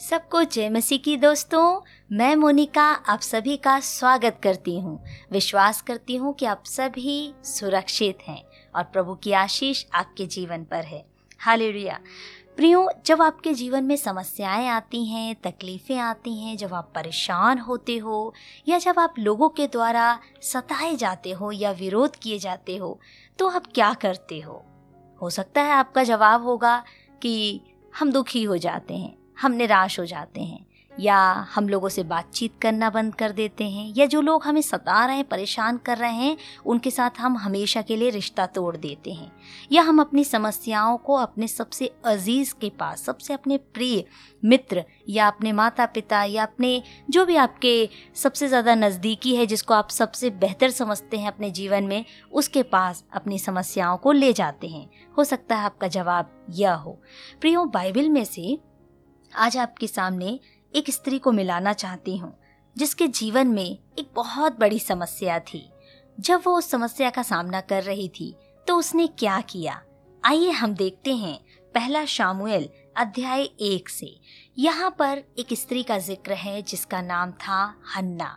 सबको जय मसीह की दोस्तों, मैं मोनिका आप सभी का स्वागत करती हूँ। विश्वास करती हूँ कि आप सभी सुरक्षित हैं और प्रभु की आशीष आपके जीवन पर है। हालेलुया। प्रियो, जब आपके जीवन में समस्याएँ आती हैं, तकलीफ़ें आती हैं, जब आप परेशान होते हो, या जब आप लोगों के द्वारा सताए जाते हो या विरोध किए जाते हो तो आप क्या करते हो? हो सकता है आपका जवाब होगा कि हम दुखी हो जाते हैं। हम निराश हो जाते हैं, या हम लोगों से बातचीत करना बंद कर देते हैं, या जो लोग हमें सता रहे हैं, परेशान कर रहे हैं, उनके साथ हम हमेशा के लिए रिश्ता तोड़ देते हैं, या हम अपनी समस्याओं को अपने सबसे अज़ीज़ के पास, सबसे अपने प्रिय मित्र, या अपने माता पिता या अपने जो भी आपके सबसे ज़्यादा नज़दीकी है, जिसको आप सबसे बेहतर समझते हैं अपने जीवन में, उसके पास अपनी समस्याओं को ले जाते हैं। हो सकता है आपका जवाब यह हो। प्रियो, बाइबल में से आज आपके सामने एक स्त्री को मिलाना चाहती हूँ, जिसके जीवन में एक बहुत बड़ी समस्या थी। जब वो उस समस्या का सामना कर रही थी तो उसने क्या किया? आइए हम देखते हैं पहला शामुएल अध्याय एक से। यहाँ पर एक स्त्री का ज़िक्र है, जिसका नाम था हन्ना।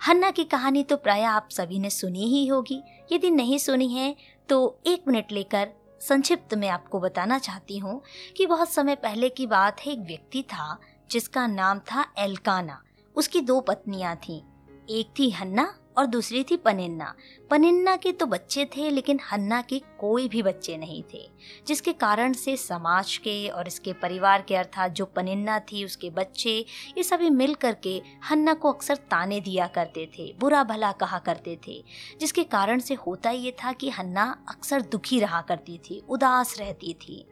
हन्ना की कहानी तो प्राय आप सभी ने सुनी ही होगी। यदि नहीं सुनी है तो एक मिनट लेकर संक्षिप्त में आपको बताना चाहती हूँ कि बहुत समय पहले की बात है, एक व्यक्ति था, जिसका नाम था एलकाना। उसकी दो पत्नियाँ थीं। एक थी हन्ना और दूसरी थी पनिन्ना। पनिन्ना के तो बच्चे थे, लेकिन हन्ना के कोई भी बच्चे नहीं थे, जिसके कारण से समाज के और इसके परिवार के, अर्थात जो पनिन्ना थी, उसके बच्चे, ये सभी मिल करके हन्ना को अक्सर ताने दिया करते थे, बुरा भला कहा करते थे, जिसके कारण से होता ये था कि हन्ना अक्सर दुखी रहा करती थी, उदास रहती थी।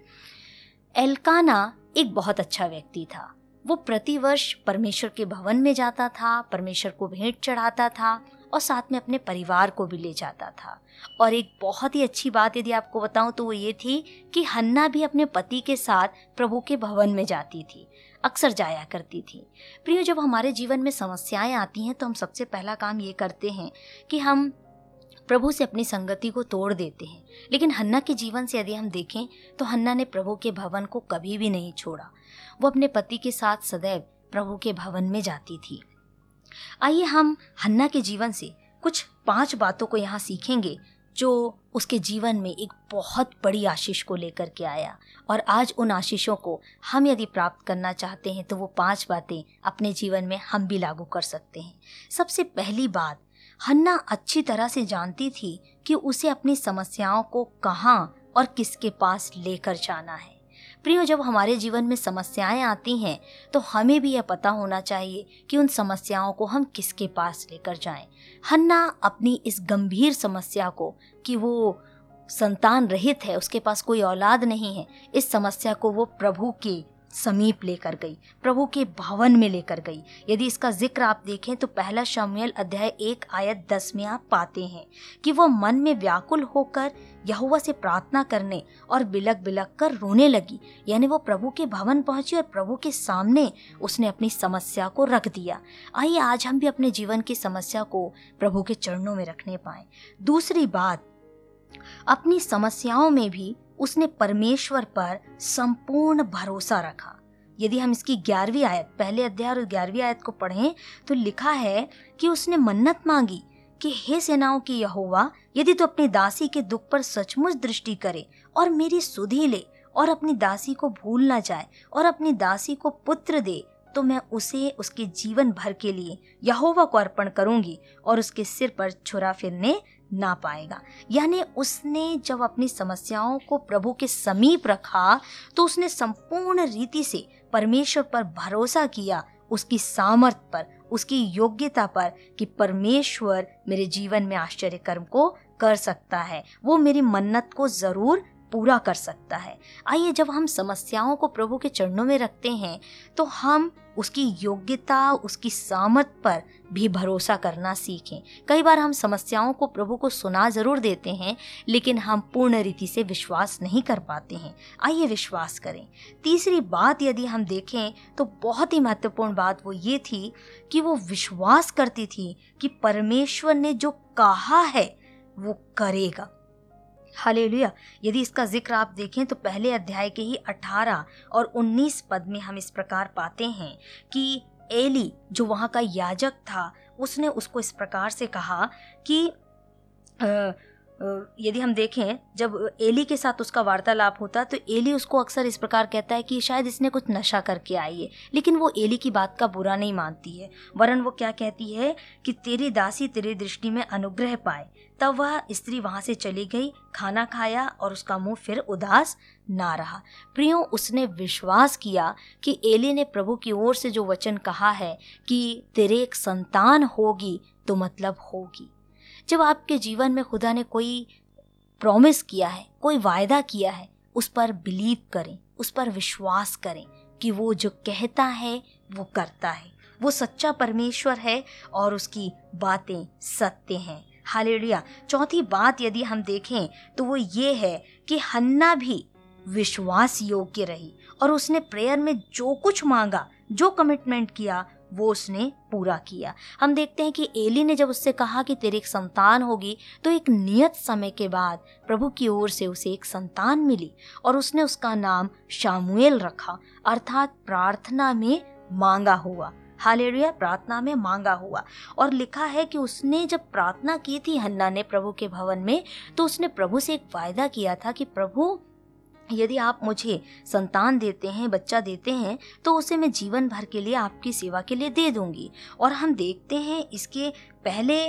एलकाना एक बहुत अच्छा व्यक्ति था। वो प्रतिवर्ष परमेश्वर के भवन में जाता था, परमेश्वर को भेंट चढ़ाता था और साथ में अपने परिवार को भी ले जाता था। और एक बहुत ही अच्छी बात यदि आपको बताऊँ तो वो ये थी कि हन्ना भी अपने पति के साथ प्रभु के भवन में जाती थी, अक्सर जाया करती थी। प्रियो, जब हमारे जीवन में समस्याएँ आती हैं तो हम सबसे पहला काम ये करते हैं कि हम प्रभु से अपनी संगति को तोड़ देते हैं। लेकिन हन्ना के जीवन से यदि हम देखें तो हन्ना ने प्रभु के भवन को कभी भी नहीं छोड़ा। वो अपने पति के साथ सदैव प्रभु के भवन में जाती थी। आइए हम हन्ना के जीवन से कुछ पाँच बातों को यहाँ सीखेंगे, जो उसके जीवन में एक बहुत बड़ी आशीष को लेकर के आया। और आज उन आशीषों को हम यदि प्राप्त करना चाहते हैं तो वो पाँच बातें अपने जीवन में हम भी लागू कर सकते हैं। सबसे पहली बात, हन्ना अच्छी तरह से जानती थी कि उसे अपनी समस्याओं को कहाँ और किसके पास लेकर जाना है। प्रियो, जब हमारे जीवन में समस्याएँ आती हैं तो हमें भी यह पता होना चाहिए कि उन समस्याओं को हम किसके पास लेकर जाएँ। हन्ना अपनी इस गंभीर समस्या को, कि वो संतान रहित है, उसके पास कोई औलाद नहीं है, इस समस्या को वो प्रभु के समीप लेकर गई, प्रभु के भवन में लेकर गई। यदि इसका ज़िक्र आप देखें तो पहला शमुएल अध्याय एक आयत दस में आप पाते हैं कि वह मन में व्याकुल होकर यहुआ से प्रार्थना करने और बिलक बिलक कर रोने लगी। यानी वो प्रभु के भवन पहुँची और प्रभु के सामने उसने अपनी समस्या को रख दिया। आइए आज हम भी अपने जीवन की समस्या को प्रभु के चरणों में रखने पाए। दूसरी बात, अपनी समस्याओं में भी उसने परमेश्वर पर संपूर्ण भरोसा रखा। यदि हम इसकी ग्यारहवीं आयत, पहले अध्याय और ग्यारहवीं आयत को पढ़ें तो लिखा है कि उसने मन्नत मांगी कि हे सेनाओं की यहोवा, यदि तो अपनी दासी के दुख पर सचमुच दृष्टि करे और मेरी सुधि ले और अपनी दासी को भूल ना जाए और अपनी दासी को पुत्र दे तो मैं उसे, उसके जीवन भर के लिए यहोवा को अर्पण करूँगी और उसके सिर पर छुरा फिरने ना पाएगा। यानी उसने जब अपनी समस्याओं को प्रभु के समीप रखा तो उसने संपूर्ण रीति से परमेश्वर पर भरोसा किया, उसकी सामर्थ पर, उसकी योग्यता पर कि परमेश्वर मेरे जीवन में आश्चर्य कर्म को कर सकता है। वो मेरी मन्नत को ज़रूर पूरा कर सकता है। आइए जब हम समस्याओं को प्रभु के चरणों में रखते हैं तो हम उसकी योग्यता, उसकी सामर्थ पर भी भरोसा करना सीखें। कई बार हम समस्याओं को प्रभु को सुना ज़रूर देते हैं, लेकिन हम पूर्ण रीति से विश्वास नहीं कर पाते हैं। आइए विश्वास करें। तीसरी बात यदि हम देखें तो बहुत ही महत्वपूर्ण बात वो ये थी कि वो विश्वास करती थी कि परमेश्वर ने जो कहा है, वो करेगा। हालेलुया। यदि इसका ज़िक्र आप देखें तो पहले अध्याय के ही 18 और 19 पद में हम इस प्रकार पाते हैं कि एली जो वहाँ का याजक था उसने उसको इस प्रकार से कहा कि आ, यदि हम देखें, जब एली के साथ उसका वार्तालाप होता है तो एली उसको अक्सर इस प्रकार कहता है कि शायद इसने कुछ नशा करके आई है। लेकिन वो एली की बात का बुरा नहीं मानती है। वरन वो क्या कहती है कि तेरी दासी तेरी दृष्टि में अनुग्रह पाए। तब वह स्त्री वहाँ से चली गई, खाना खाया और उसका मुँह फिर उदास ना रहा। प्रियो, उसने विश्वास किया कि एली ने प्रभु की ओर से जो वचन कहा है कि तेरे एक संतान होगी तो मतलब होगी। जब आपके जीवन में खुदा ने कोई प्रॉमिस किया है, कोई वायदा किया है, उस पर बिलीव करें, उस पर विश्वास करें कि वो जो कहता है, वो करता है। वो सच्चा परमेश्वर है और उसकी बातें सत्य हैं। हालेलुया। चौथी बात यदि हम देखें तो वो ये है कि हन्ना भी विश्वास योग्य रही और उसने प्रेयर में जो कुछ मांगा, जो कमिटमेंट किया वो उसने पूरा किया। हम देखते हैं कि एली ने जब उससे कहा कि तेरी एक संतान होगी तो एक नियत समय के बाद प्रभु की ओर से उसे एक संतान मिली और उसने उसका नाम शामुएल रखा। अर्थात प्रार्थना में मांगा हुआ। हालेलुया, प्रार्थना में मांगा हुआ। और लिखा है कि उसने जब प्रार्थना की थी हन्ना ने प्रभु के भवन में तो उसने प्रभु से एक वायदा किया था कि प्रभु यदि आप मुझे संतान देते हैं, बच्चा देते हैं तो उसे मैं जीवन भर के लिए आपकी सेवा के लिए दे दूँगी। और हम देखते हैं इसके पहले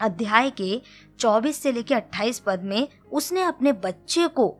अध्याय के 24 से लेकर 28 पद में, उसने अपने बच्चे को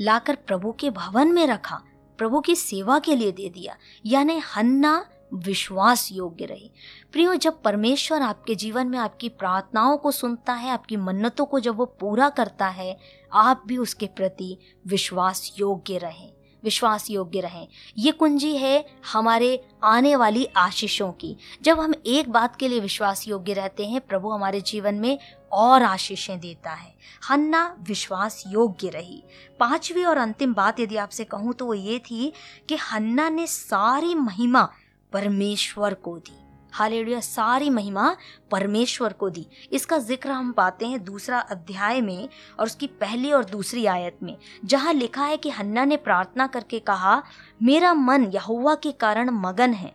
लाकर प्रभु के भवन में रखा, प्रभु की सेवा के लिए दे दिया। यानी हन्ना विश्वास योग्य रहे। प्रियो, जब परमेश्वर आपके जीवन में आपकी प्रार्थनाओं को सुनता है, आपकी मन्नतों को जब वो पूरा करता है, आप भी उसके प्रति विश्वास योग्य रहें विश्वास योग्य रहें। ये कुंजी है हमारे आने वाली आशीषों की। जब हम एक बात के लिए विश्वास योग्य रहते हैं, प्रभु हमारे जीवन में और आशीषें देता है। हन्ना विश्वास योग्य रही। पांचवी और अंतिम बात यदि आपसे कहूँ तो वो ये थी कि हन्ना ने सारी महिमा परमेश्वर को दी। हालेलुया, सारी महिमा परमेश्वर को दी। इसका ज़िक्र हम पाते हैं दूसरा अध्याय में और उसकी पहली और दूसरी आयत में, जहाँ लिखा है कि हन्ना ने प्रार्थना करके कहा, मेरा मन यहुआ के कारण मगन है।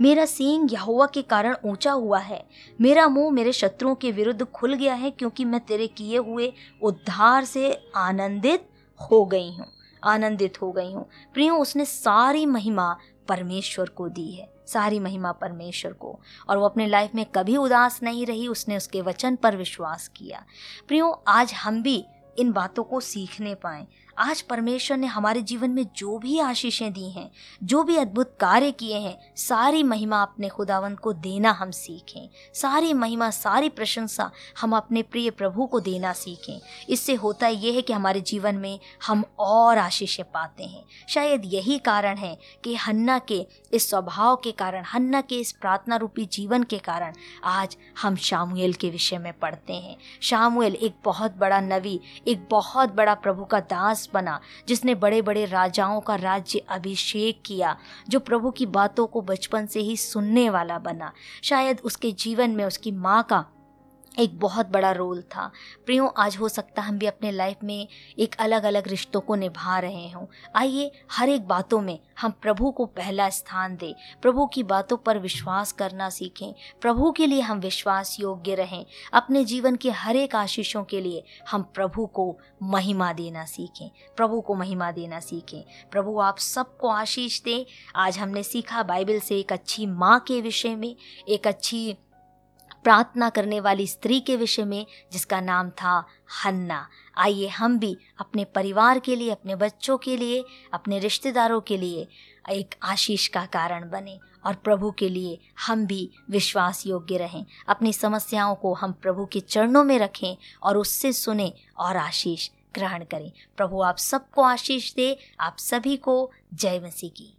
मेरा सींग यहुआ के कारण ऊँचा हुआ है। मेरा मुँह मेरे शत्रुओं के विरुद्ध खुल गया है, क्योंकि मैं तेरे किए हुए उद्धार से आनंदित हो गई हूँ, आनंदित हो गई हूँ। प्रियो, उसने सारी महिमा परमेश्वर को दी है, सारी महिमा परमेश्वर को। और वो अपने लाइफ में कभी उदास नहीं रही, उसने उसके वचन पर विश्वास किया। प्रियो, आज हम भी इन बातों को सीखने पाए। आज परमेश्वर ने हमारे जीवन में जो भी आशीषें दी हैं, जो भी अद्भुत कार्य किए हैं, सारी महिमा अपने खुदावंत को देना हम सीखें। सारी महिमा, सारी प्रशंसा हम अपने प्रिय प्रभु को देना सीखें। इससे होता यह है कि हमारे जीवन में हम और आशीषें पाते हैं। शायद यही कारण है कि हन्ना के इस स्वभाव के कारण, हन्ना के इस प्रार्थना रूपी जीवन के कारण आज हम शामुएल के विषय में पढ़ते हैं। शामुएल एक बहुत बड़ा नवी एक बहुत बड़ा प्रभु का दास बना, जिसने बड़े बड़े राजाओं का राज्य अभिषेक किया, जो प्रभु की बातों को बचपन से ही सुनने वाला बना। शायद उसके जीवन में उसकी माँ का एक बहुत बड़ा रोल था। प्रियो, आज हो सकता हम भी अपने लाइफ में एक अलग अलग रिश्तों को निभा रहे हों। आइए, हर एक बातों में हम प्रभु को पहला स्थान दें। प्रभु की बातों पर विश्वास करना सीखें। प्रभु के लिए हम विश्वास योग्य रहें। अपने जीवन के हर एक आशीषों के लिए हम प्रभु को महिमा देना सीखें। प्रभु को महिमा देना सीखें। प्रभु, आप सबको आशीष दें। आज हमने सीखा बाइबल से एक अच्छी माँ के विषय में, एक अच्छी प्रार्थना करने वाली स्त्री के विषय में, जिसका नाम था हन्ना। आइए हम भी अपने परिवार के लिए, अपने बच्चों के लिए, अपने रिश्तेदारों के लिए एक आशीष का कारण बने और प्रभु के लिए हम भी विश्वास योग्य रहें। अपनी समस्याओं को हम प्रभु के चरणों में रखें और उससे सुने और आशीष ग्रहण करें। प्रभु आप सबको आशीष दे, आप सभी को जय मसीह की।